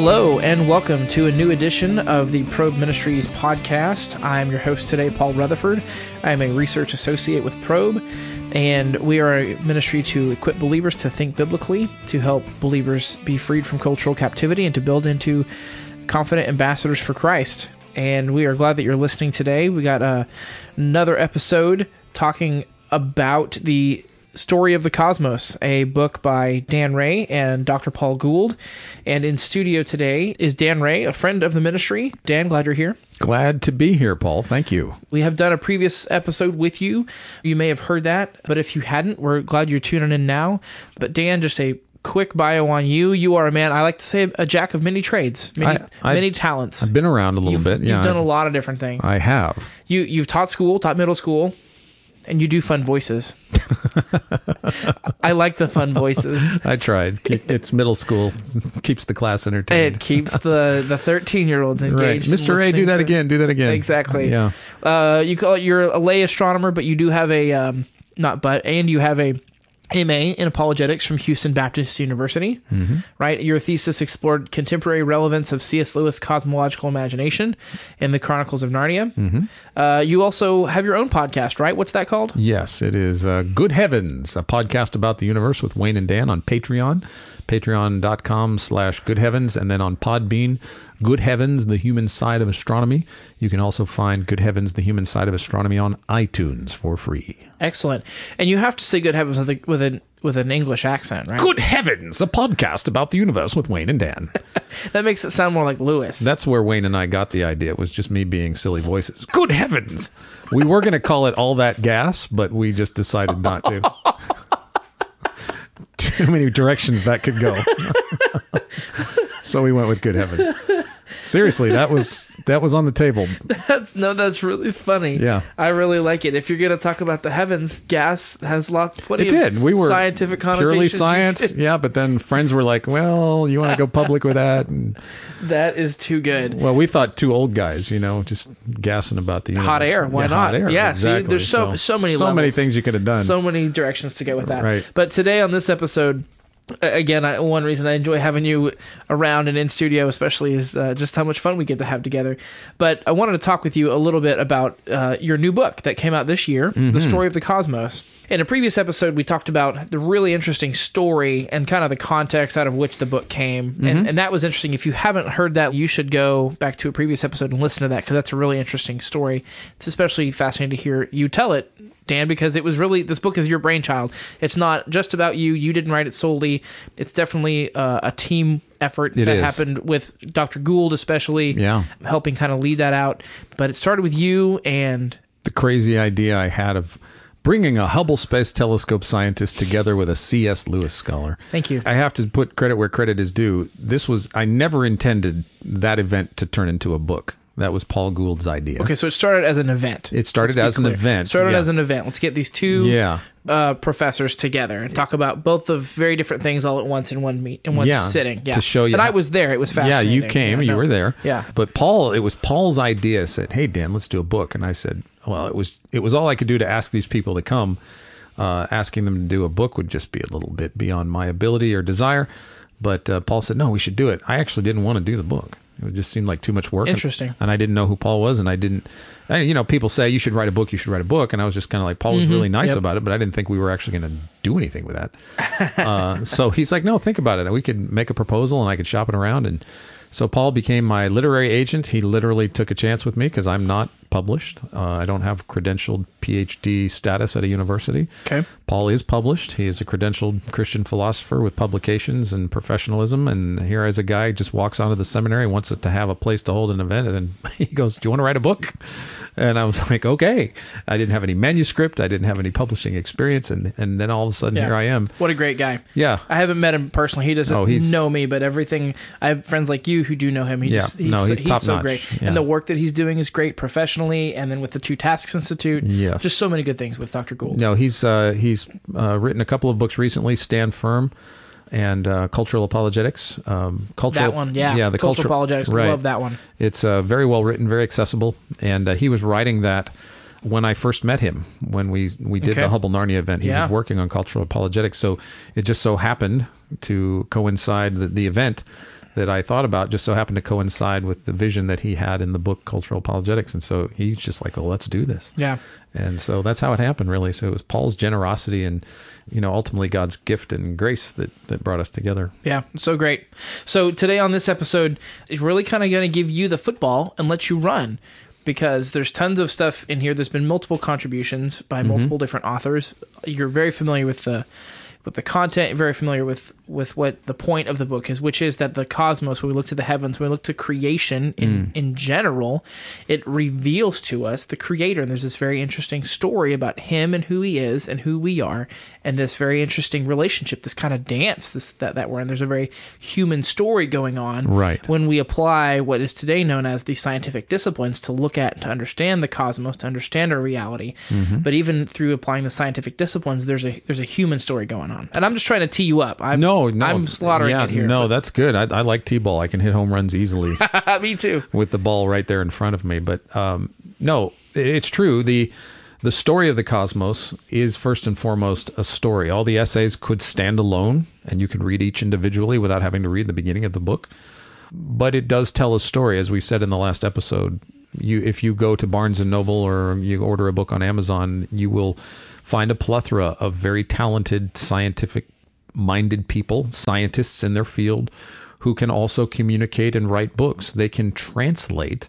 Hello, and welcome to a new edition of the Probe Ministries podcast. I'm your host today, Paul Rutherford. I am a research associate with Probe, and we are a ministry to equip believers to think biblically, to help believers be freed from cultural captivity, and to build into confident ambassadors for Christ. And we are glad that you're listening today. We got uh, another episode talking about the Story of the Cosmos, a book by Dan Ray and Dr. Paul Gould. And in studio today is Dan Ray, a friend of the ministry. Dan, glad you're here. Glad to be here, Paul. Thank you. We have done a previous episode with you. You may have heard that, but if you hadn't, we're glad you're tuning in now. But Dan, just a quick bio on you. You are a man, I like to say, a jack of many trades, many, I- I- many talents. I've been around a little You've, bit. Yeah, you've done I, a lot of different things. I have. you you've taught school, taught middle school, and you do fun voices. I like the fun voices. I tried. It's middle school. Keeps the class entertained. It keeps the the thirteen year olds engaged. in Mr. A, do that again. Do that again. Exactly. Yeah. Uh, you call it you're a lay astronomer, but you do have a um, not but and you have a MA in apologetics from Houston Baptist University. Mm-hmm. Right. Your thesis explored contemporary relevance of C.S. Lewis' cosmological imagination in the Chronicles of Narnia. Mm-hmm. Uh, you also have your own podcast, right? What's that called? Yes, it is uh, Good Heavens, a podcast about the universe with Wayne and Dan on Patreon, patreon.com slash good heavens, and then on Podbean, Good Heavens, the human side of astronomy. You can also find Good Heavens, the human side of astronomy on iTunes for free. Excellent. And you have to say "Good Heavens" with, a, with an with an English accent, right? Good Heavens, a podcast about the universe with Wayne and Dan. That makes it sound more like Lewis. That's where Wayne and I got the idea. It was just me being silly voices. Good heavens! We were going to call it all that gas, but we just decided not to. Too many directions that could go. so we went with good heavens. Seriously, that was that was on the table. That's no, that's really funny. Yeah. I really like it. If you're gonna talk about the heavens, gas has lots, plenty It did. We were scientific connotations. purely science. Yeah, but then friends were like, "Well, you want to go public with that?" And, that is too good. well, we thought two old guys, you know, just gassing about the universe. Hot air, why Yeah, not? Hot air. Yeah, see, exactly. there's so- so many so many things you could have done. So many directions to go with that. Right. But today on this episode, again, I, one reason I enjoy having you around and in studio, especially, is uh, just how much fun we get to have together. But I wanted to talk with you a little bit about uh, your new book that came out this year, Mm-hmm. "The Story of the Cosmos." In a previous episode, we talked about the really interesting story and kind of the context out of which the book came, Mm-hmm. and, and that was interesting. If you haven't heard that, you should go back to a previous episode and listen to that because that's a really interesting story. It's especially fascinating to hear you tell it Dan, because it was really this book is your brainchild. It's not just about you. You didn't write it solely. It's definitely uh, a team effort It that is. happened with Dr. Gould, especially Yeah. helping kind of lead that out. But it started with you and the crazy idea I had of bringing a Hubble Space Telescope scientist together with a C.S. Lewis scholar. Thank you. I have to put credit where credit is due. This was I never intended that event to turn into a book. That was Paul Gould's idea. okay, so it started as an event. It started Let's as an clear. event, Started yeah. as an event. Let's get these two Yeah. uh, professors together and talk about both of very different things all at once in one meet in one Yeah, sitting. Yeah, to show you And I was there. It was fascinating. Yeah, you came, you were there. Yeah. But Paul, it was Paul's idea. Said, "Hey Dan, let's do a book." And I said, "Well, it was it was all I could do to ask these people to come. Uh, asking them to do a book would just be a little bit beyond my ability or desire." But uh, Paul said, "No, we should do it." I actually didn't want to do the book. It just seemed like too much work. Interesting. And I didn't know who Paul was, and I didn't. I, you know, people say you should write a book. You should write a book, and I was just kind of like, Paul was really nice Mm-hmm. Yep. about it, but I didn't think we were actually going to do anything with that. uh, so he's like, no, think about it. And we could make a proposal and I could shop it around. And so Paul became my literary agent. He literally took a chance with me because I'm not published. Uh, I don't have credentialed PhD status at a university. Okay. Paul is published. He is a credentialed Christian philosopher with publications and professionalism. And here, as a guy, just walks onto the seminary, wants it to have a place to hold an event, and he goes, "Do you want to write a book?" And I was like, "Okay." I didn't have any manuscript. I didn't have any publishing experience, and and then all of a sudden, Yeah. here I am. What a great guy. Yeah. I haven't met him personally. He doesn't Oh, know me, but everything I have friends like you who do know him. He Yeah. just he's, No, he's he's, top so notch. great. Yeah. And the work that he's doing is great professionally and then with the Two Tasks Institute. Yes. Just so many good things with Dr. Gould. No, he's uh, he's uh, written a couple of books recently. Stand firm. And uh, cultural apologetics, um, cultural That one, yeah. yeah, the Cultural cultural Apologetics, right. love that one. It's uh, very well written, very accessible, and uh, he was writing that when I first met him when we we did Okay. the Hubble Narnia event. He Yeah. was working on cultural apologetics, so it just so happened to coincide the, the event that I thought about just so happened to coincide with the vision that he had in the book Cultural Apologetics. And so he's just like, oh, let's do this. Yeah. And so that's how it happened, really. So it was Paul's generosity and, you know, ultimately God's gift and grace that, that brought us together. Yeah, so great. So today on this episode is really kind of going to give you the football and let you run because there's tons of stuff in here. There's been multiple contributions by mm-hmm. multiple different authors. You're very familiar with the with the content, very familiar with with what the point of the book is, which is that the cosmos, when we look to the heavens, when we look to creation in in general, it reveals to us the creator. And there's this very interesting story about him and who he is and who we are, and this very interesting relationship, this kind of dance this that, that we're in. There's a very human story going on Right. when we apply what is today known as the scientific disciplines to look at to understand the cosmos to understand our reality Mm-hmm. but even through applying the scientific disciplines, there's a there's a human story going on and i'm just trying to tee you up i'm No, no. i'm slaughtering yeah, it here No, that's good. I, I like T-ball. I can hit home runs easily. me too with the ball right there in front of me. But um, no, it's true. the The story of the cosmos is first and foremost a story. All the essays could stand alone, and you can read each individually without having to read the beginning of the book. But it does tell a story, as we said in the last episode. You, if you go to Barnes and Noble or you order a book on Amazon, you will find a plethora of very talented scientific minded people, scientists in their field, who can also communicate and write books. They can translate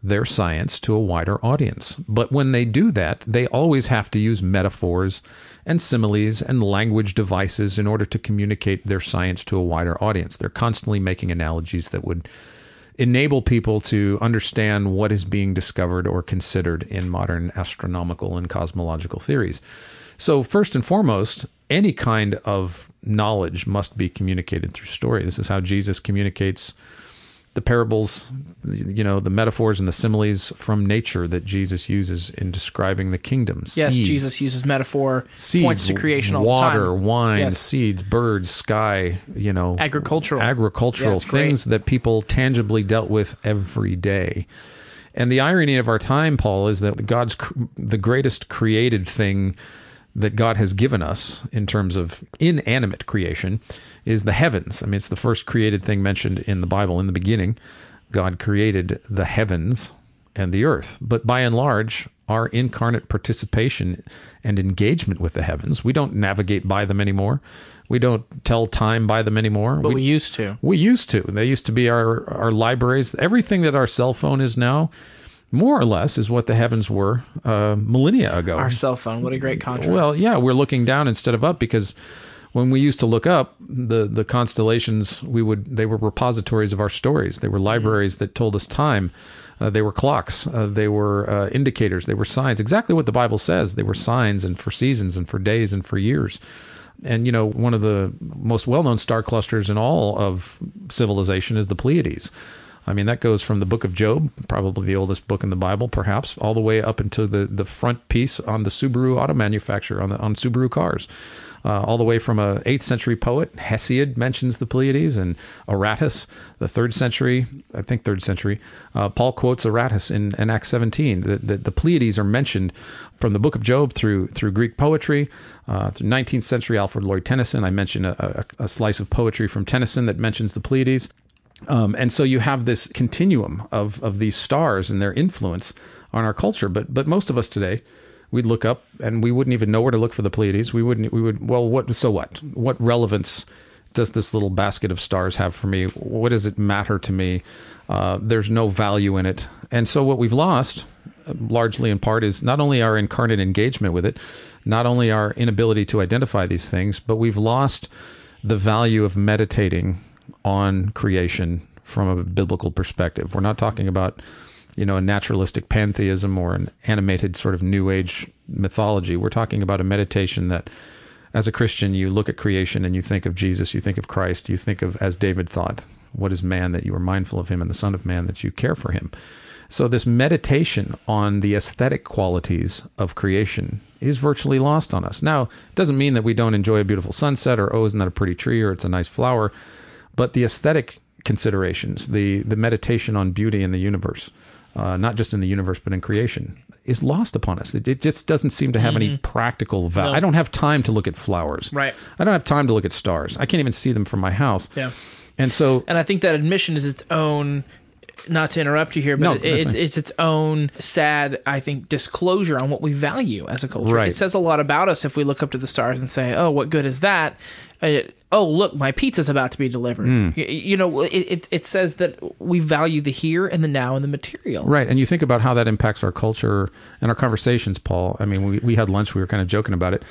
their science to a wider audience. But when they do that, they always have to use metaphors and similes and language devices in order to communicate their science to a wider audience. They're constantly making analogies that would enable people to understand what is being discovered or considered in modern astronomical and cosmological theories. So, first and foremost, any kind of knowledge must be communicated through story. This is how Jesus communicates the parables, you know, the metaphors and the similes from nature that Jesus uses in describing the kingdom. yes Seeds, jesus uses metaphor seeds, points to creation all water, the time wine, Yes. seeds, birds, sky, you know, Agricultural. agricultural Yes, great. things that people tangibly dealt with every day. And the irony of our time, Paul, is that God's cr- the greatest created thing that God has given us in terms of inanimate creation is the heavens. I mean, it's the first created thing mentioned in the Bible. In the beginning, God created the heavens and the earth. But by and large, our incarnate participation and engagement with the heavens, we don't navigate by them anymore. We don't tell time by them anymore. but we used to We used to. They used to be our our libraries. Everything that our cell phone is now, more or less, is what the heavens were uh, millennia ago. our cell phone what a great contrast well, yeah, we're looking down instead of up because when we used to look up, the the constellations we would they were repositories of our stories. They were libraries that told us time. Uh, they were clocks. Uh, they were uh, indicators. They were signs. Exactly what the Bible says. They were signs and for seasons and for days and for years. And you know, one of the most well-known star clusters in all of civilization is the Pleiades. I mean, that goes from the book of Job, probably the oldest book in the Bible, perhaps, all the way up into the, the front piece on the Subaru auto manufacturer, on, the, on Subaru cars. Uh, all the way from a 8th century poet, Hesiod mentions the Pleiades, and Aratus, the 3rd century, I think 3rd century, uh, Paul quotes Aratus in, in Acts 17. The, the, the Pleiades are mentioned from the book of Job through through Greek poetry, uh, through 19th century Alfred Lord Tennyson. I mentioned a, a, a slice of poetry from Tennyson that mentions the Pleiades. Um, and so you have this continuum of, of these stars and their influence on our culture. But but most of us today, we'd look up and we wouldn't even know where to look for the Pleiades. We wouldn't. We would. Well, what? So what? What relevance does this little basket of stars have for me? What does it matter to me? Uh, there's no value in it. And so what we've lost, uh, largely in part, is not only our incarnate engagement with it, not only our inability to identify these things, but we've lost the value of meditating on creation from a biblical perspective. We're not talking about, you know, a naturalistic pantheism or an animated sort of new age mythology. We're talking about a meditation that as a Christian you look at creation and you think of Jesus, you think of Christ, you think of as David thought, what is man that you are mindful of him and the son of man that you care for him. So this meditation on the aesthetic qualities of creation is virtually lost on us. Now, it doesn't mean that we don't enjoy a beautiful sunset or oh, isn't that a pretty tree or it's a nice flower, but the aesthetic considerations, the the meditation on beauty in the universe, uh, not just in the universe but in creation, is lost upon us. It, it just doesn't seem to have any practical value. No. I don't have time to look at flowers. Right. I don't have time to look at stars. I can't even see them from my house. Yeah. And so And I think that admission is its own. Not to interrupt you here, but No, it, that's it's, it's own sad, I think, disclosure on what we value as a culture. Right. It says a lot about us if we look up to the stars and say, "Oh, what good is that?" Uh, oh, look, my pizza's about to be delivered. Hmm. Y- You, know, it, it it says that we value the here and the now and the material. Right. And you think about how that impacts our culture and our conversations, Paul. I mean, we, we had lunch, we were kind of joking about it.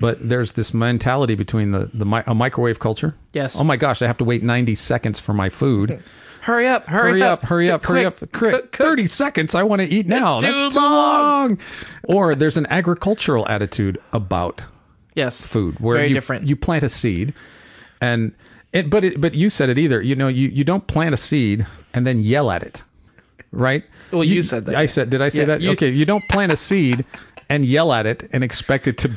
But there's this mentality between the, the mi- a microwave culture. Yes. Oh my gosh, I have to wait 90 seconds for my food. Hurry up! Hurry, Hurry up, hurry up, hurry Quick, up. Quick. cook. 30 seconds. I want to eat now. That's That's too long. long. Or there's an agricultural attitude about Yes, food where Very you, different. you plant a seed and it, but it, but you said it either. You know, you, you don't plant a seed and then yell at it. Right? Well, you said that. I said, did I say Yeah, that? you- okay, you don't plant a seed and yell at it and expect it to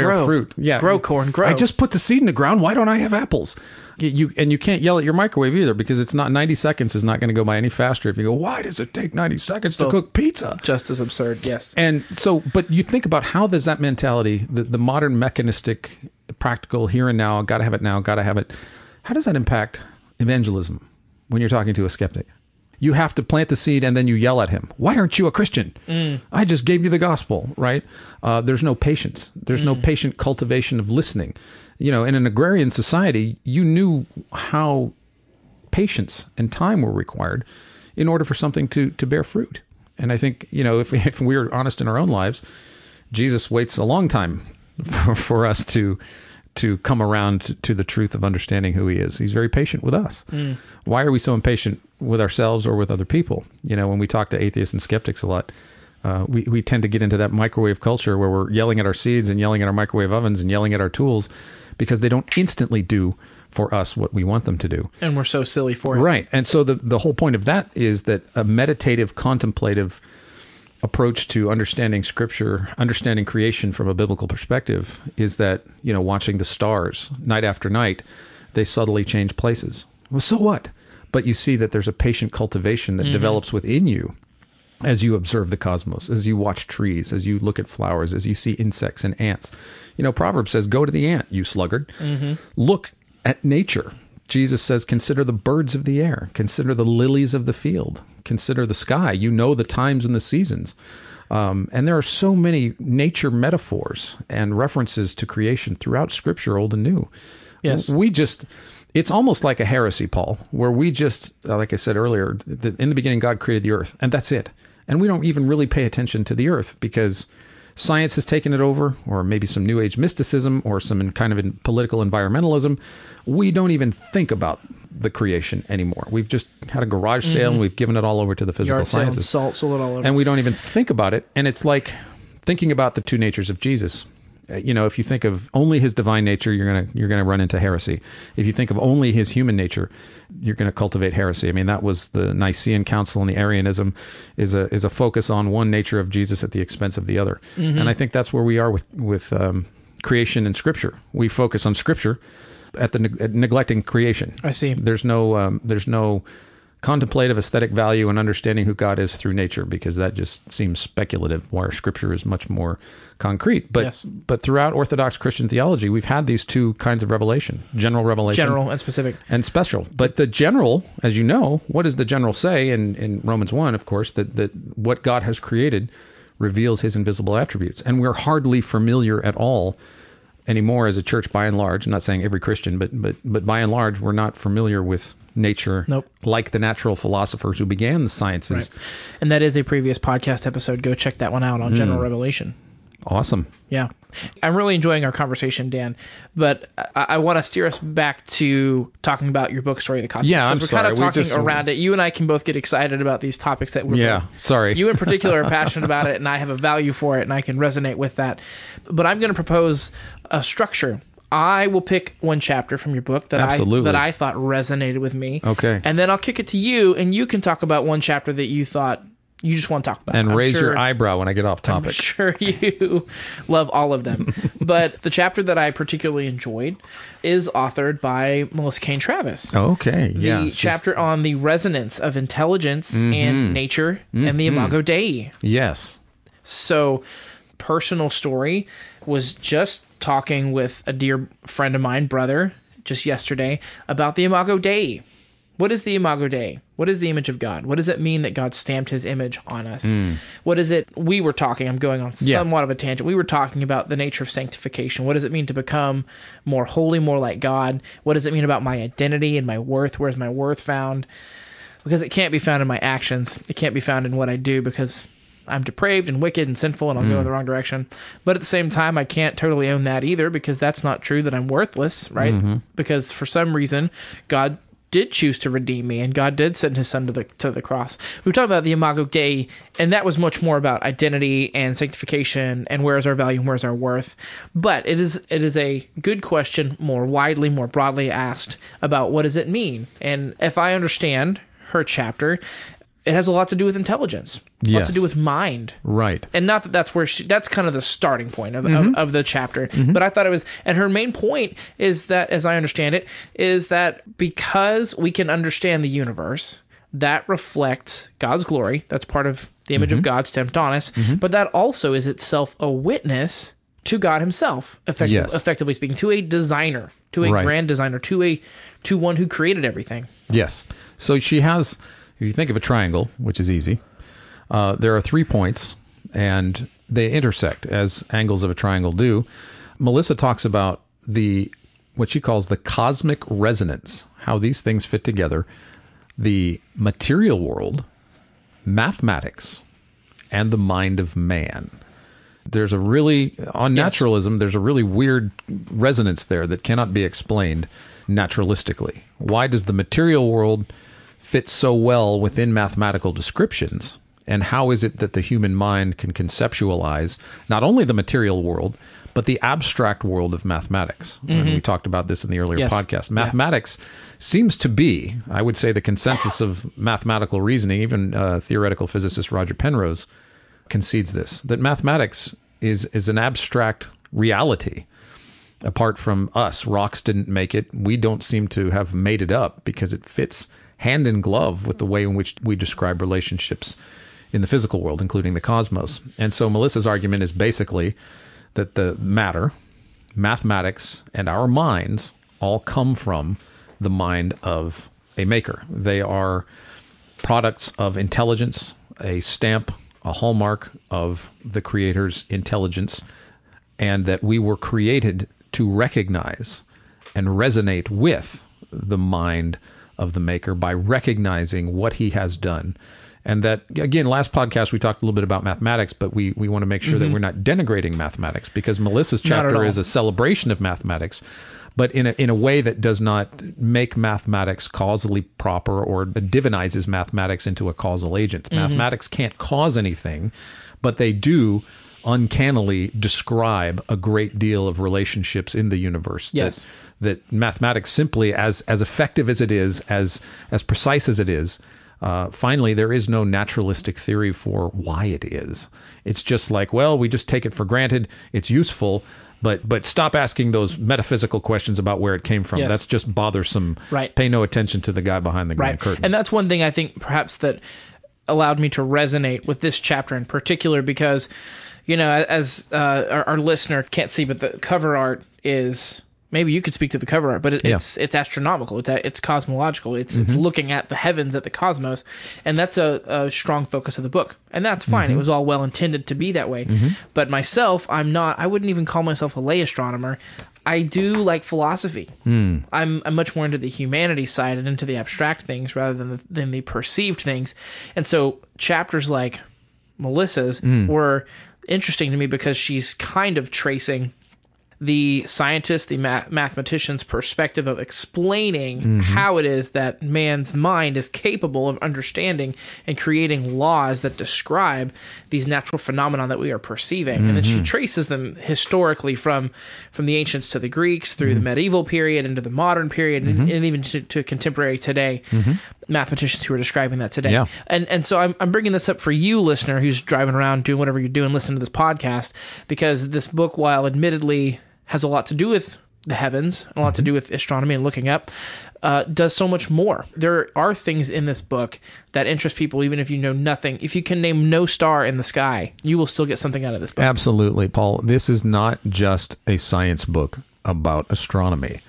bear Grow. fruit. Yeah. Grow corn, grow. I just put the seed in the ground. Why don't I have apples? You, you and you can't yell at your microwave either because it's not 90 seconds is not going to go by any faster if you go, "Why does it take 90 seconds to cook pizza?" just as absurd. Yes. And so, but you think about how does that mentality, the, the modern mechanistic, practical, here and now, got to have it now, got to have it, how does that impact evangelism when you're talking to a skeptic? You have to plant the seed and then you yell at him. Why aren't you a Christian? I just gave you the gospel, right? Uh, there's no patience. There's no patient cultivation of listening. You know, in an agrarian society, you knew how patience and time were required in order for something to to bear fruit. And I think you know if if we're honest in our own lives, Jesus waits a long time for, for us to to come around to, the truth of understanding who he is. He's very patient with us. Why are we so impatient with ourselves or with other people? You know, when we talk to atheists and skeptics a lot, uh, we, we tend to get into that microwave culture where we're yelling at our seeds and yelling at our microwave ovens and yelling at our tools because they don't instantly do for us what we want them to do. and we're so silly for it. Right. And so the, the whole point of that is that a meditative, contemplative approach to understanding scripture, understanding creation from a biblical perspective is that, you know, watching the stars night after night, they subtly change places. Well, so what? But you see that there's a patient cultivation that mm-hmm. develops within you as you observe the cosmos, as you watch trees, as you look at flowers, as you see insects and ants. You know, Proverbs says, Go to the ant, you sluggard. Mm-hmm. Look at nature. Jesus says, Consider the birds of the air, consider the lilies of the field, consider the sky. You know the times and the seasons. Um, and there are so many nature metaphors and references to creation throughout Scripture, Old and New. Yes. We just, it's almost like a heresy, Paul, where we just, uh, like I said earlier, in the beginning, God created the earth, and that's it. And we don't even really pay attention to the earth because science has taken it over, or maybe some New Age mysticism, or some kind of in political environmentalism. We don't even think about the creation anymore. We've just had a garage sale and mm-hmm. we've given it all over to the physical Yard sale and sciences salt, sold it all over. and we don't even think about it. And it's like thinking about the two natures of Jesus. Uh, You know, if you think of only his divine nature, you're gonna you're gonna run into heresy. If you think of only his human nature, you're gonna cultivate heresy. I mean, that was the Nicene Council and the Arianism is a is a focus on one nature of Jesus at the expense of the other. And I think that's where we are with with um, creation and Scripture. We focus on Scripture at the at neglecting creation. I see. There's no um, there's no contemplative aesthetic value and understanding who God is through nature because that just seems speculative where scripture is much more concrete but Yes. but throughout orthodox christian theology we've had these two kinds of revelation general revelation General and specific. and special but the general as you know what does the general say in, in romans 1 of course that, that what god has created reveals his invisible attributes and we're hardly familiar at all anymore as a church by and large i'm not saying every christian but but but by and large we're not familiar with nature Nope. like the natural philosophers who began the sciences And that is a previous podcast episode. Go check that one out on Mm. General Revelation. awesome Yeah. I'm really enjoying our conversation, Dan, but I, I want to steer us back to talking about your book, Story of the Cosmos. Yeah, I'm because we're kind of talking just- around it. You and I can both get excited about these topics that we're yeah both sorry you in particular are passionate about it and i have a value for it and i can resonate with that but i'm going to propose a structure i will pick one chapter from your book that i that i thought resonated with me. Okay. and then i'll kick it to you and you can talk about one chapter that you thought you just want to talk about. And I'm raise sure- your eyebrow when i get off I'm topic sure you love all of them. but the chapter that I particularly enjoyed is authored by Melissa Cain Travis. Okay the yeah chapter on the resonance of intelligence and mm-hmm. nature and the mm-hmm. Imago Dei. yes. So, personal story was just talking with a dear friend of mine, brother just yesterday about the Imago Dei. What is the Imago Dei? What is the image of God? What does it mean that God stamped his image on us? Hmm. What is it? We were talking, I'm going on Yeah. somewhat of a tangent. We were talking about the nature of sanctification. What does it mean to become more holy, more like God? What does it mean about my identity and my worth? Where's my worth found? Because it can't be found in my actions. It can't be found in what I do because I'm depraved and wicked and sinful and I'll go in hmm. the wrong direction. But at the same time, I can't totally own that either because that's not true that I'm worthless, right? Mm-hmm. Because for some reason, God did choose to redeem me and God did send his son to the to the cross. We were talking about the Imago Dei, and that was much more about identity and sanctification and where's our value and where's our worth. But it is it is a good question, more widely, more broadly asked about what does it mean? And if I understand her chapter, it has a lot to do with intelligence, a lot Yes. to do with mind Right. and not that that's where she that's kind of the starting point of, Mm-hmm. of, of the chapter but i thought it was and her main point is that as i understand it is that because we can understand the universe that reflects god's glory that's part of the image Mm-hmm. of god stamped on us but that also is itself a witness to god himself effective, Yes. effectively speaking to a designer to a Right. grand designer to a to one who created everything Yes. So she has, if you think of a triangle, which is easy, uh, there are three points and they intersect as angles of a triangle do. Melissa talks about the what she calls the cosmic resonance, how these things fit together, the material world, mathematics, and the mind of man. There's a really on naturalism. There's a really weird resonance there that cannot be explained naturalistically. Why does the material world fit so well within mathematical descriptions? And how is it that the human mind can conceptualize not only the material world, but the abstract world of mathematics? And we talked about this in the earlier Yes. podcast. Mathematics seems to be, I would say, the consensus of mathematical reasoning. Even uh, theoretical physicist Roger Penrose concedes this that mathematics is is an abstract reality apart from us rocks didn't make it we don't seem to have made it up because it fits hand in glove with the way in which we describe relationships in the physical world including the cosmos. And so melissa's argument is basically that the matter mathematics and our minds all come from the mind of a maker. They are products of intelligence, a stamp, a hallmark of the creator's intelligence, and that we were created to recognize and resonate with the mind of the maker by recognizing what he has done. And that again, last podcast we talked a little bit about mathematics, but we, we want to make sure that we're not denigrating mathematics because Melissa's chapter is a celebration of mathematics, but in a, in a way that does not make mathematics causally proper or divinizes mathematics into a causal agent. Mm-hmm. Mathematics can't cause anything, but they do uncannily describe a great deal of relationships in the universe. Yes. That, that mathematics simply as as effective as it is, as as precise as it is, uh, finally, there is no naturalistic theory for why it is. It's just like, well, we just take it for granted. It's useful, but but stop asking those metaphysical questions about where it came from. Yes. That's just bothersome. Right. Pay no attention to the guy behind the right curtain. and that's one thing i think perhaps that allowed me to resonate with this chapter in particular because you know as uh, our, our listener can't see but the cover art is maybe you could speak to the cover art but it, Yeah. it's it's astronomical. It's it's cosmological. It's it's mm-hmm. looking at the heavens at the cosmos and that's a, a strong focus of the book. And that's fine. It mm-hmm. was all well intended to be that way. Mm-hmm. But myself i'm not i wouldn't even call myself a lay astronomer. I do like philosophy. Hmm. I'm, I'm much more into the humanities side and into the abstract things rather than the, than the perceived things. And so chapters like Melissa's hmm. were interesting to me because she's kind of tracing the scientist, the ma- mathematician's perspective of explaining mm-hmm. how it is that man's mind is capable of understanding and creating laws that describe these natural phenomena that we are perceiving. And then she mm-hmm. traces them historically from from the ancients to the Greeks through the mm-hmm. medieval period into the modern period and, and even to, to contemporary today. Mathematicians who are describing that today. Yeah. And and so I'm I'm bringing this up for you, listener, who's driving around doing whatever you're doing, listening to this podcast, because this book, while admittedly has a lot to do with the heavens, a lot to do with astronomy and looking up, uh, does so much more. There are things in this book that interest people, even if you know nothing. If you can name no star in the sky, you will still get something out of this book. Absolutely, Paul. This is not just a science book about astronomy.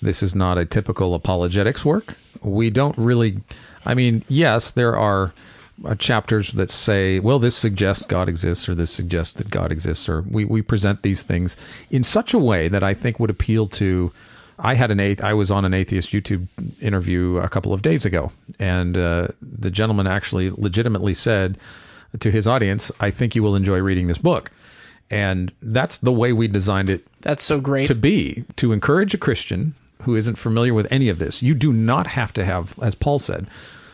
This is not a typical apologetics work. We don't really, I mean, yes, there are chapters that say, well, this suggests God exists or this suggests that God exists, or we, we present these things in such a way that I think would appeal to. I had an I was on an atheist YouTube interview a couple of days ago, and uh, the gentleman actually legitimately said to his audience, "I think you will enjoy reading this book." And that's the way we designed it That's so great. to be to encourage a Christian who isn't familiar with any of this. You do not have to have, as Paul said,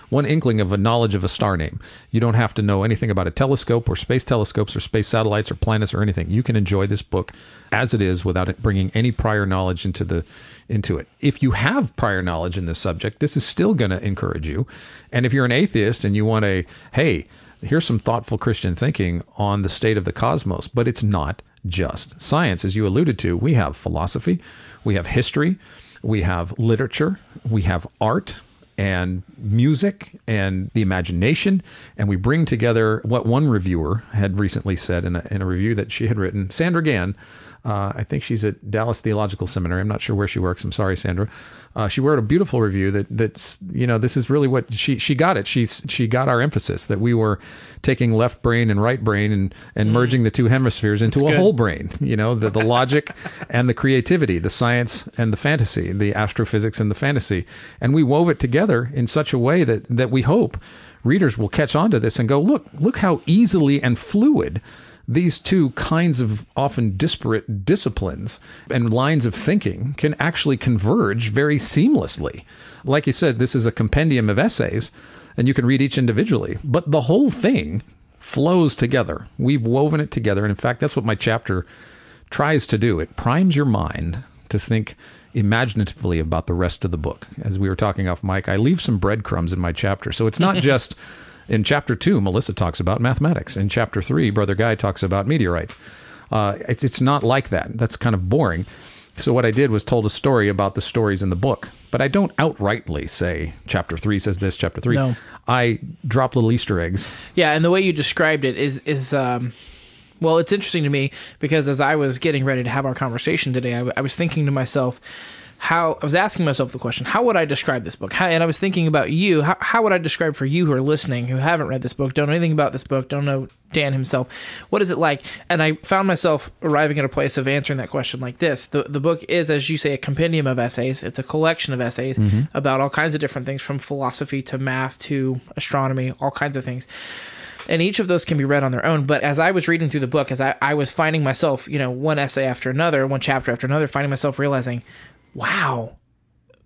one inkling of a knowledge of a star name. You don't have to know anything about a telescope or space telescopes or space satellites or planets or anything. You can enjoy this book as it is without it bringing any prior knowledge into the into it. If you have prior knowledge in this subject, this is still going to encourage you. And if you're an atheist and you want a hey, here's some thoughtful Christian thinking on the state of the cosmos, but it's not just science. As you alluded to, we have philosophy, we have history, we have literature, we have art and music and the imagination. And we bring together what one reviewer had recently said in a, in a review that she had written, Sandra Gann. Uh, I think she's at Dallas Theological Seminary. I'm not sure where she works. I'm sorry, Sandra. Uh, she wrote a beautiful review that that's you know this is really what she she got it. She's she got our emphasis that we were taking left brain and right brain and and merging the two hemispheres into a good. whole brain. You know the the logic and the creativity, the science and the fantasy, the astrophysics and the fantasy, and we wove it together in such a way that that we hope readers will catch on to this and go look look how easily and fluid these two kinds of often disparate disciplines and lines of thinking can actually converge very seamlessly. Like you said, this is a compendium of essays, and you can read each individually, but the whole thing flows together. We've woven it together. And in fact, that's what my chapter tries to do. It primes your mind to think imaginatively about the rest of the book. As we were talking off mic, I leave some breadcrumbs in my chapter. So it's not just in chapter two, Melissa talks about mathematics. In chapter three, Brother Guy talks about meteorites. Uh, it's, it's not like that. That's kind of boring. So what I did was told a story about the stories in the book, but I don't outrightly say chapter three says this, chapter three. No. I drop little Easter eggs. Yeah, and the way you described it is is um, well, it's interesting to me because as I was getting ready to have our conversation today, I, I was thinking to myself how I was asking myself the question, how would I describe this book? How, and I was thinking about you. How, how would I describe for you who are listening, who haven't read this book, don't know anything about this book, don't know Dan himself? What is it like? And I found myself arriving at a place of answering that question like this. The, the book is, as you say, a compendium of essays. It's a collection of essays mm-hmm. about all kinds of different things from philosophy to math to astronomy, all kinds of things and each of those can be read on their own. But as I was reading through the book, as I, I was finding myself, you know, one essay after another, one chapter after another, finding myself realizing, wow,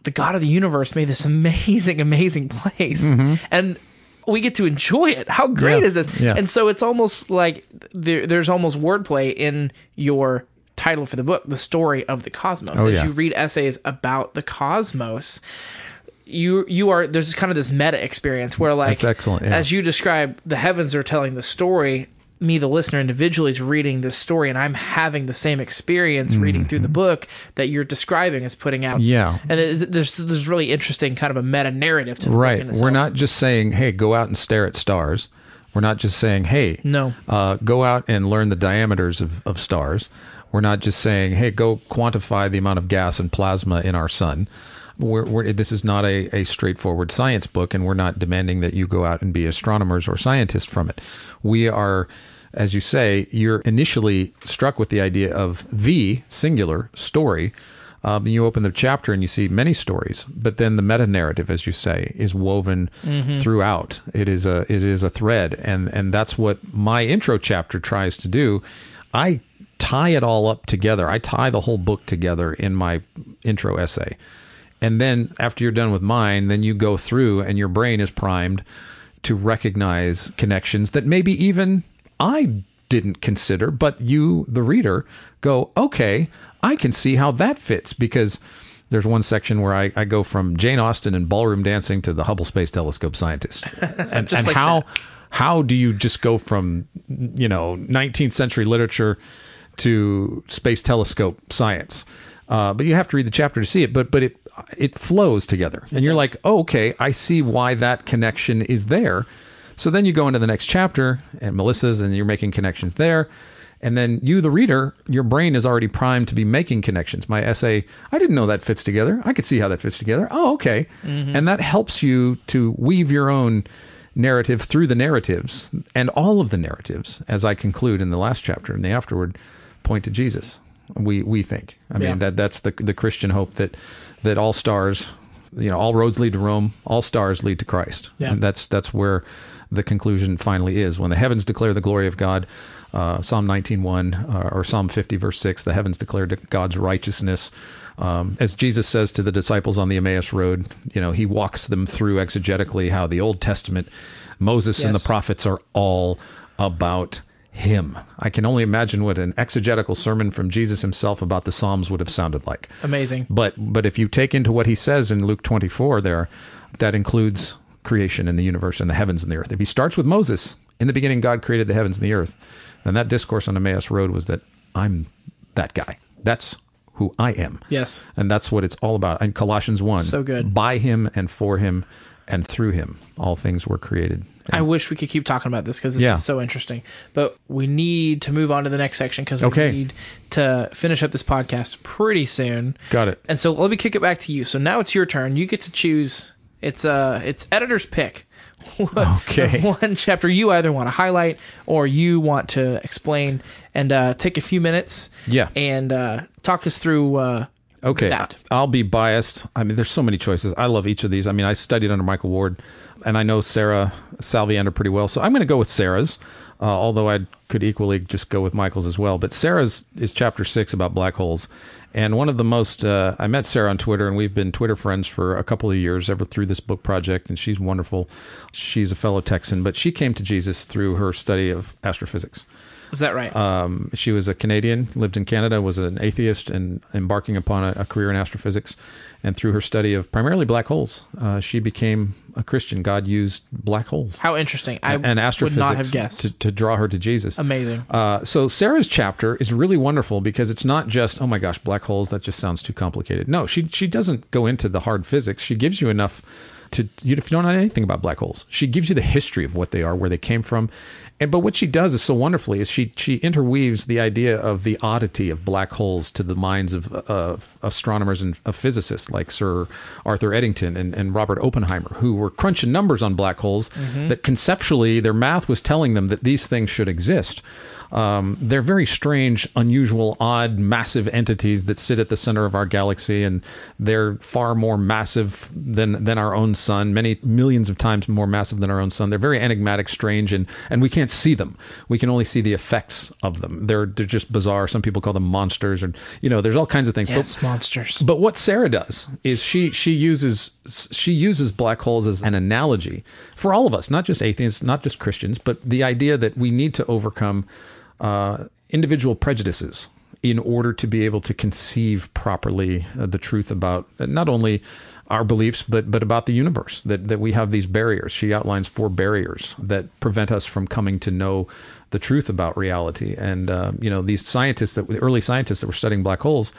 the God of the universe made this amazing, amazing place. And we get to enjoy it. How great Mm-hmm. Yeah. is this? Yeah. And so it's almost like there, there's almost wordplay in your title for the book, The Story of the Cosmos. Oh, as yeah. you read essays about the cosmos, you you are there's kind of this meta experience where like That's excellent, yeah. as you describe the heavens are telling the story me the listener individually is reading this story and i'm having the same experience reading through the book that you're describing as putting out Mm-hmm. Yeah. and there's there's really interesting kind of a meta narrative to the Right. We're not just saying, hey, go out and stare at stars. We're not just saying, hey, No. uh, go out and learn the diameters of, of stars. We're not just saying, hey, go quantify the amount of gas and plasma in our sun. We're, we're, this is not a, a straightforward science book, and we're not demanding that you go out and be astronomers or scientists from it. We are, as you say, you're initially struck with the idea of the singular story. Um, you open the chapter and you see many stories, but then the meta narrative, as you say, is woven throughout. It is a it is a thread, and and that's what my intro chapter tries to do. I tie it all up together. I tie the whole book together in my intro essay, and then after you're done with mine, then you go through and your brain is primed to recognize connections that maybe even I didn't consider, but you, the reader, go, okay, I can see how that fits because there's one section where I, I go from Jane Austen and ballroom dancing to the Hubble Space Telescope scientist. And, and like how that. how do you just go from you know 19th century literature to space telescope science? Uh, but you have to read the chapter to see it. But but it it flows together, and you're like, oh, okay, I see why that connection is there. So then you go into the next chapter, and Melissa's, and you're making connections there, And then you, the reader, your brain is already primed to be making connections. My essay, I didn't know that fits together. I could see how that fits together. Oh, okay. Mm-hmm. And that helps you to weave your own narrative through the narratives and all of the narratives, as I conclude in the last chapter and the afterword, point to Jesus. We we think. I mean that that's the the Christian hope that that all stars, you know, all roads lead to Rome, all stars lead to Christ. Yeah. And that's that's where the conclusion finally is. When the heavens declare the glory of God, uh, Psalm 19.1 uh, or Psalm 50 verse 6, the heavens declare God's righteousness. Um, as Jesus says to the disciples on the Emmaus Road, you know, he walks them through exegetically how the Old Testament, Moses and the prophets are all about him. I can only imagine what an exegetical sermon from Jesus himself about the Psalms would have sounded like. Amazing. But but if you take into what he says in Luke 24 there, that includes creation in the universe and the heavens and the earth. If he starts with Moses, in the beginning God created the heavens and the earth, then that discourse on Emmaus Road was that I'm that guy. That's who I am. Yes. And that's what it's all about. And Colossians 1, So good. by him and for him and through him all things were created. I wish we could keep talking about this because this Yeah. is so interesting. But we need to move on to the next section because we Okay. need to finish up this podcast pretty soon. Got it. And so let me kick it back to you. So now it's your turn. You get to choose. It's uh it's editor's pick. Okay. One chapter you either want to highlight or you want to explain and uh, take a few minutes. Yeah. And uh, talk us through. Uh, Okay, that. I'll be biased. I mean, there's so many choices. I love each of these. I mean, I studied under Michael Ward, and I know Sarah Salviander pretty well, so I'm going to go with Sarah's. Uh, although I could equally just go with Michael's as well. But Sarah's is chapter six about black holes, and one of the most. Uh, I met Sarah on Twitter, and we've been Twitter friends for a couple of years, ever through this book project. And she's wonderful. She's a fellow Texan, but she came to Jesus through her study of astrophysics. Is that right? Um, she was a Canadian, lived in Canada, was an atheist, and embarking upon a, a career in astrophysics. And through her study of primarily black holes, uh, she became a Christian. God used black holes How interesting. I and would astrophysics not have guessed. To, to draw her to Jesus. Amazing. Uh, so Sarah's chapter is really wonderful because it's not just oh my gosh black holes that just sounds too complicated. No, she she doesn't go into the hard physics. She gives you enough to you if you don't know anything about black holes. She gives you the history of what they are, where they came from, and but what she does is so wonderfully is she she interweaves the idea of the oddity of black holes to the minds of, of astronomers and of physicists like Sir Arthur Eddington and, and Robert Oppenheimer, who were crunching numbers on black holes mm-hmm. that conceptually their math was telling them that these things should exist. Um, they're very strange, unusual, odd, massive entities that sit at the center of our galaxy, and they're far more massive than than our own sun, many millions of times more massive than our own sun. They're very enigmatic, strange, and and we can't see them. We can only see the effects of them. They're they're just bizarre. Some people call them monsters, or you know, there's all kinds of things. But- yes, monsters. but what Sarah does is she she uses she uses black holes as an analogy for all of us, not just atheists, not just Christians, but the idea that we need to overcome uh, individual prejudices in order to be able to conceive properly uh, the truth about uh, not only our beliefs but but about the universe that that we have these barriers. She outlines four barriers that prevent us from coming to know the truth about reality. And uh, you know these scientists that the early scientists that were studying black holes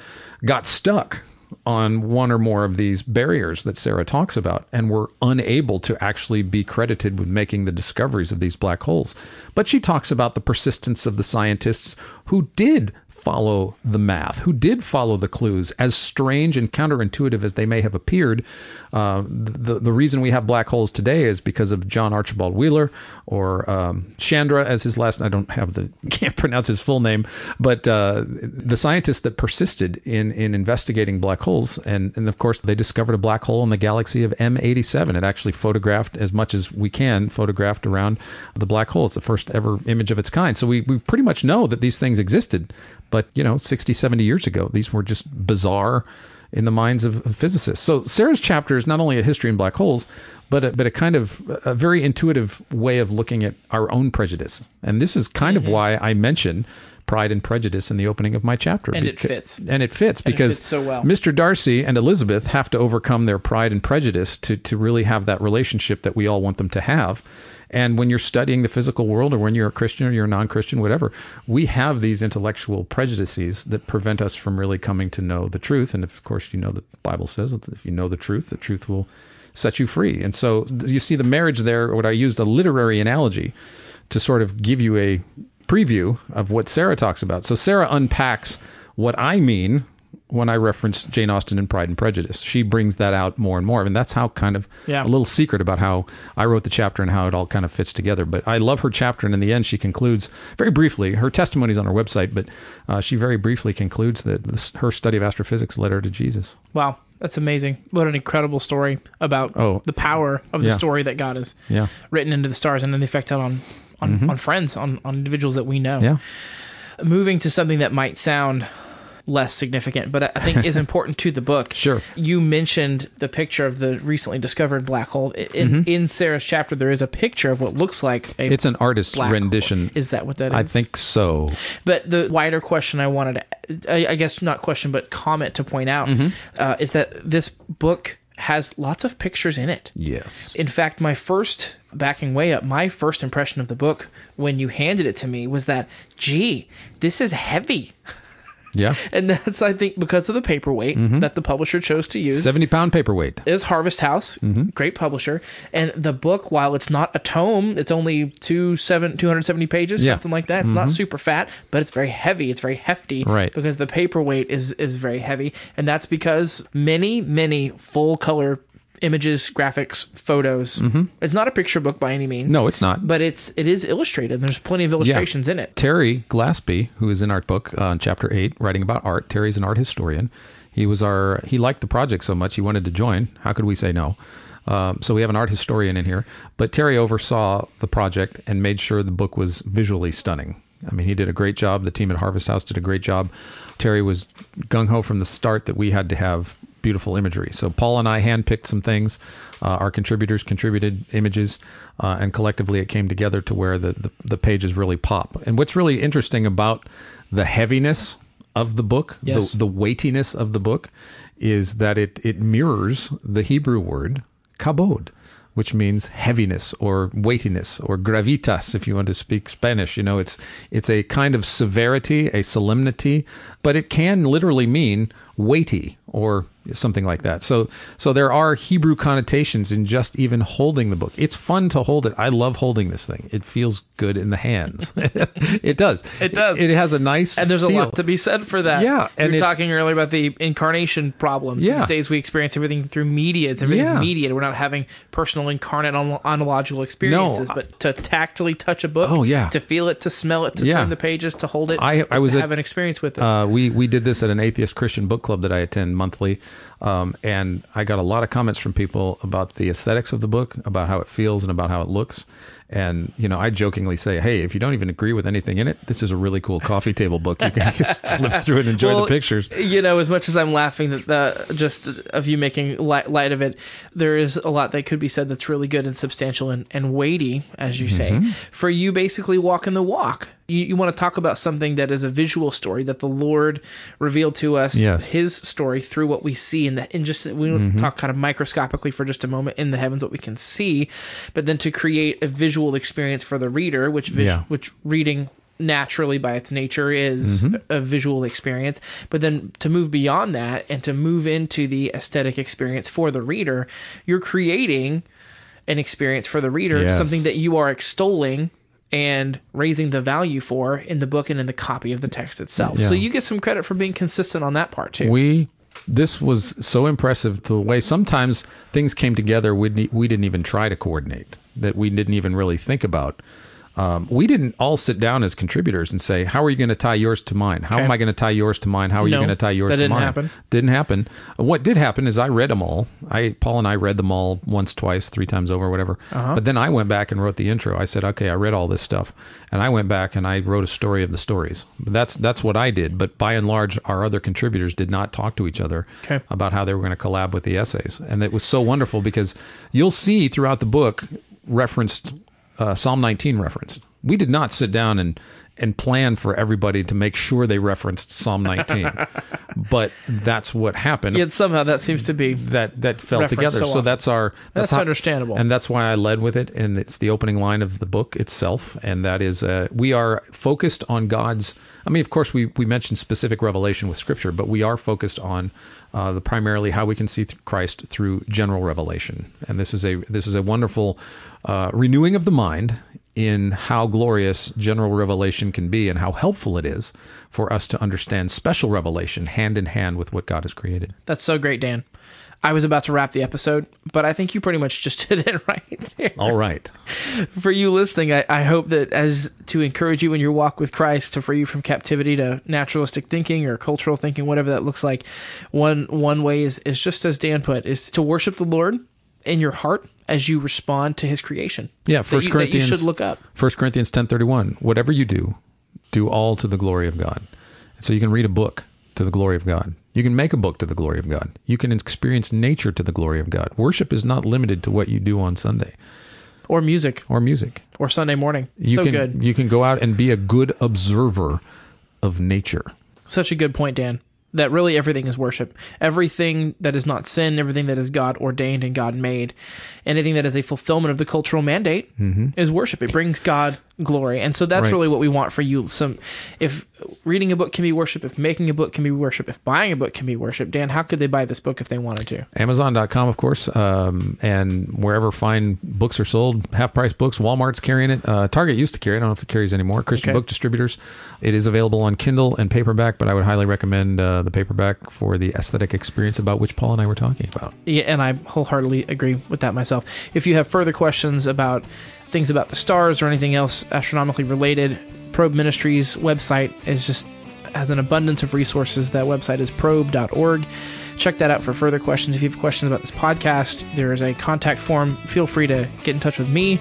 got stuck on one or more of these barriers that Sarah talks about and were unable to actually be credited with making the discoveries of these black holes. But she talks about the persistence of the scientists who did follow the math, who did follow the clues, as strange and counterintuitive as they may have appeared. Uh, the the reason we have black holes today is because of John Archibald Wheeler or um, Chandra as his last. I don't have the can't pronounce his full name, but uh, the scientists that persisted in in investigating black holes, and and of course they discovered a black hole in the galaxy of M87. It actually photographed as much as we can photographed around the black hole. It's the first ever image of its kind. So we we pretty much know that these things existed. But, you know, 60, 70 years ago, these were just bizarre in the minds of, physicists. So Sarah's chapter is not only a history in black holes, but a, but a kind of a very intuitive way of looking at our own prejudice. And this is kind Mm-hmm. of why I mention Pride and Prejudice in the opening of my chapter. And it fits. And it fits it because fits so well. Mr. Darcy and Elizabeth have to overcome their pride and prejudice to, to really have that relationship that we all want them to have. And when you're studying the physical world, or when you're a Christian or you're a non Christian, whatever, we have these intellectual prejudices that prevent us from really coming to know the truth. And of course, you know, the Bible says if you know the truth, the truth will set you free. And so you see the marriage there, what I used a literary analogy to sort of give you a preview of what Sarah talks about. So Sarah unpacks what I mean when I reference Jane Austen in Pride and Prejudice. She brings that out more and more. I mean, that's how kind of Yeah. a little secret about how I wrote the chapter and how it all kind of fits together. But I love her chapter, and in the end, she concludes very briefly. Her testimony is on her website, but uh, she very briefly concludes that this, her study of astrophysics led her to Jesus. Wow, that's amazing. What an incredible story about Oh. the power of the Yeah. story that God has Yeah, written into the stars and then the effect out on on, on friends, on, on individuals that we know. yeah, Moving to something that might sound less significant, but I think is important to the book. Sure. You mentioned the picture of the recently discovered black hole. In, in Sarah's chapter, there is a picture of what looks like a it's an artist's rendition. hole. Is that what that is? I think so. But the wider question I wanted to, I I guess not question, but comment to point out Mm-hmm. uh, is that this book has lots of pictures in it. Yes. In fact, my first, backing way up, my first impression of the book when you handed it to me was that, gee, this is heavy. Yeah. And that's, I think, because of the paperweight Mm-hmm. that the publisher chose to use. 70 pound paperweight. is Harvest House, Mm-hmm. great publisher, and the book, while it's not a tome, it's only two seven two hundred seventy pages, Yeah. Mm-hmm. something like that. It's not super fat, but it's very heavy. It's very hefty, Right. Because the paperweight is is very heavy, and that's because many many full color images, graphics, photos. It's not a picture book by any means. Mm-hmm. No, it's not. but it's it is illustrated. and There's plenty of illustrations in it. Terry Glaspey, who is in Art Book, uh, chapter eight, writing about art. Terry's an art historian. He was our. He liked the project so much he wanted to join. How could we say no? Um, so we have an art historian in here. But Terry oversaw the project and made sure the book was visually stunning. I mean, he did a great job. The team at Harvest House did a great job. Terry was gung ho from the start that we had to have beautiful imagery. So Paul and I handpicked some things. Uh, our contributors contributed images, uh, and collectively it came together to where the, the the pages really pop. And what's really interesting about the heaviness of the book, Yes. the, the weightiness of the book, is that it it mirrors the Hebrew word kabod, which means heaviness or weightiness or gravitas, if you want to speak Spanish. You know, it's it's a kind of severity, a solemnity, but it can literally mean weighty or something like that. So so there are Hebrew connotations in just even holding the book. It's fun to hold it. I love holding this thing. It feels good in the hands. it does. It does. It, has a nice And there's a lot to be said for that. Yeah, and and we were talking earlier about the incarnation problem. Yeah. These days we experience everything through media. It's everything's Yeah. mediated. We're not having personal incarnate on- ontological experiences, I- but to tactily touch a book, Oh, yeah. to feel it, to smell it, to Yeah. turn the pages, to hold it, I- I was to at- have an experience with it. Uh, we we did this at an atheist Christian book club that I attend monthly, um, and I got a lot of comments from people about the aesthetics of the book, about how it feels, and about how it looks. And you know, I jokingly say, "Hey, if you don't even agree with anything in it, this is a really cool coffee table book. You can just flip through it and enjoy Well, the pictures." You know, as much as I'm laughing that the just of you making light, light of it, there is a lot that could be said that's really good and substantial and, and weighty, as you Mm-hmm. say. For you, basically walking the walk. You, you want to talk about something that is a visual story that the Lord revealed to us, Yes. His story through what we see in the in just we Mm-hmm. talk kind of microscopically for just a moment in the heavens what we can see, but then to create a visual experience for the reader, which vis- Yeah. which reading naturally by its nature is Mm-hmm. a visual experience but then to move beyond that and to move into the aesthetic experience for the reader you're creating an experience for the reader Yes. something that you are extolling and raising the value for in the book and in the copy of the text itself Yeah. so you get some credit for being consistent on that part too We this was so impressive to the way sometimes things came together we we didn't even try to coordinate that we didn't even really think about. Um, we didn't all sit down as contributors and say, "How are you going to tie yours to mine? How Okay. am I going to tie yours to mine? How are you going to tie yours that to didn't mine?" happen. Didn't happen. What did happen is I read them all. I Paul and I read them all once, twice, three times over, whatever. Uh-huh. But then I went back and wrote the intro. I said, "Okay, I read all this stuff," and I went back and I wrote a story of the stories. That's that's what I did. But by and large, our other contributors did not talk to each other Okay. about how they were going to collab with the essays, and it was so wonderful because you'll see throughout the book referenced uh, Psalm 19 referenced. We did not sit down and and plan for everybody to make sure they referenced Psalm 19, but that's what happened. yet somehow that seems to be That that fell together. so So, that's our That's understandable. and that's why I led with it. And it's the opening line of the book itself, and that is uh, we are focused on God's. I mean, of course, we we mentioned specific revelation with Scripture, but we are focused on uh, the primarily how we can see th- Christ through general revelation. And this is a this is a wonderful uh, renewing of the mind in how glorious general revelation can be and how helpful it is for us to understand special revelation hand in hand with what God has created. That's so great, Dan. I was about to wrap the episode, but I think you pretty much just did it right there. All right. For you listening, I, I hope that as to encourage you in your walk with Christ, to free you from captivity to naturalistic thinking or cultural thinking, whatever that looks like. One one way is is just as Dan put, is to worship the Lord in your heart as you respond to His creation. Yeah, First you- Corinthians. should look up. 1 Corinthians 10:31 Whatever you do, do all to the glory of God. And so you can read a book to the glory of God. You can make a book to the glory of God. You can experience nature to the glory of God. Worship is not limited to what you do on Sunday Or music, or music. or Sunday morning. You so can good. you can go out and be a good observer of nature. Such a good point, Dan. That really everything is worship. Everything that is not sin, everything that is God ordained and God made, anything that is a fulfillment of the cultural mandate mm-hmm. is worship. It brings God glory. And so that's Right. really what we want for you. Some if reading a book can be worship, if making a book can be worship, if buying a book can be worship, Dan, how could they buy this book if they wanted to? Amazon.com, of course, um, and wherever fine books are sold, half price books. Walmart's carrying it. Uh, Target used to carry it. I don't know if it carries anymore. Christian Okay. Book Distributors. It is available on Kindle and paperback, but I would highly recommend uh, the paperback for the aesthetic experience about which Paul and I were talking about. Yeah, and I wholeheartedly agree with that myself. If you have further questions about things about the stars or anything else astronomically related, Probe Ministries website is just has an abundance of resources. That website is probe.org. Check that out for further questions. If you have questions about this podcast, there is a contact form. Feel free to get in touch with me.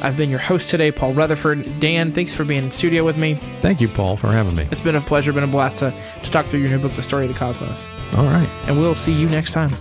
I've been your host today, Paul Rutherford. Dan, thanks for being in studio with me. Thank you, Paul, for having me. It's been a pleasure, been a blast to, to talk through your new book, The Story of the Cosmos. All right. And we'll see you next time.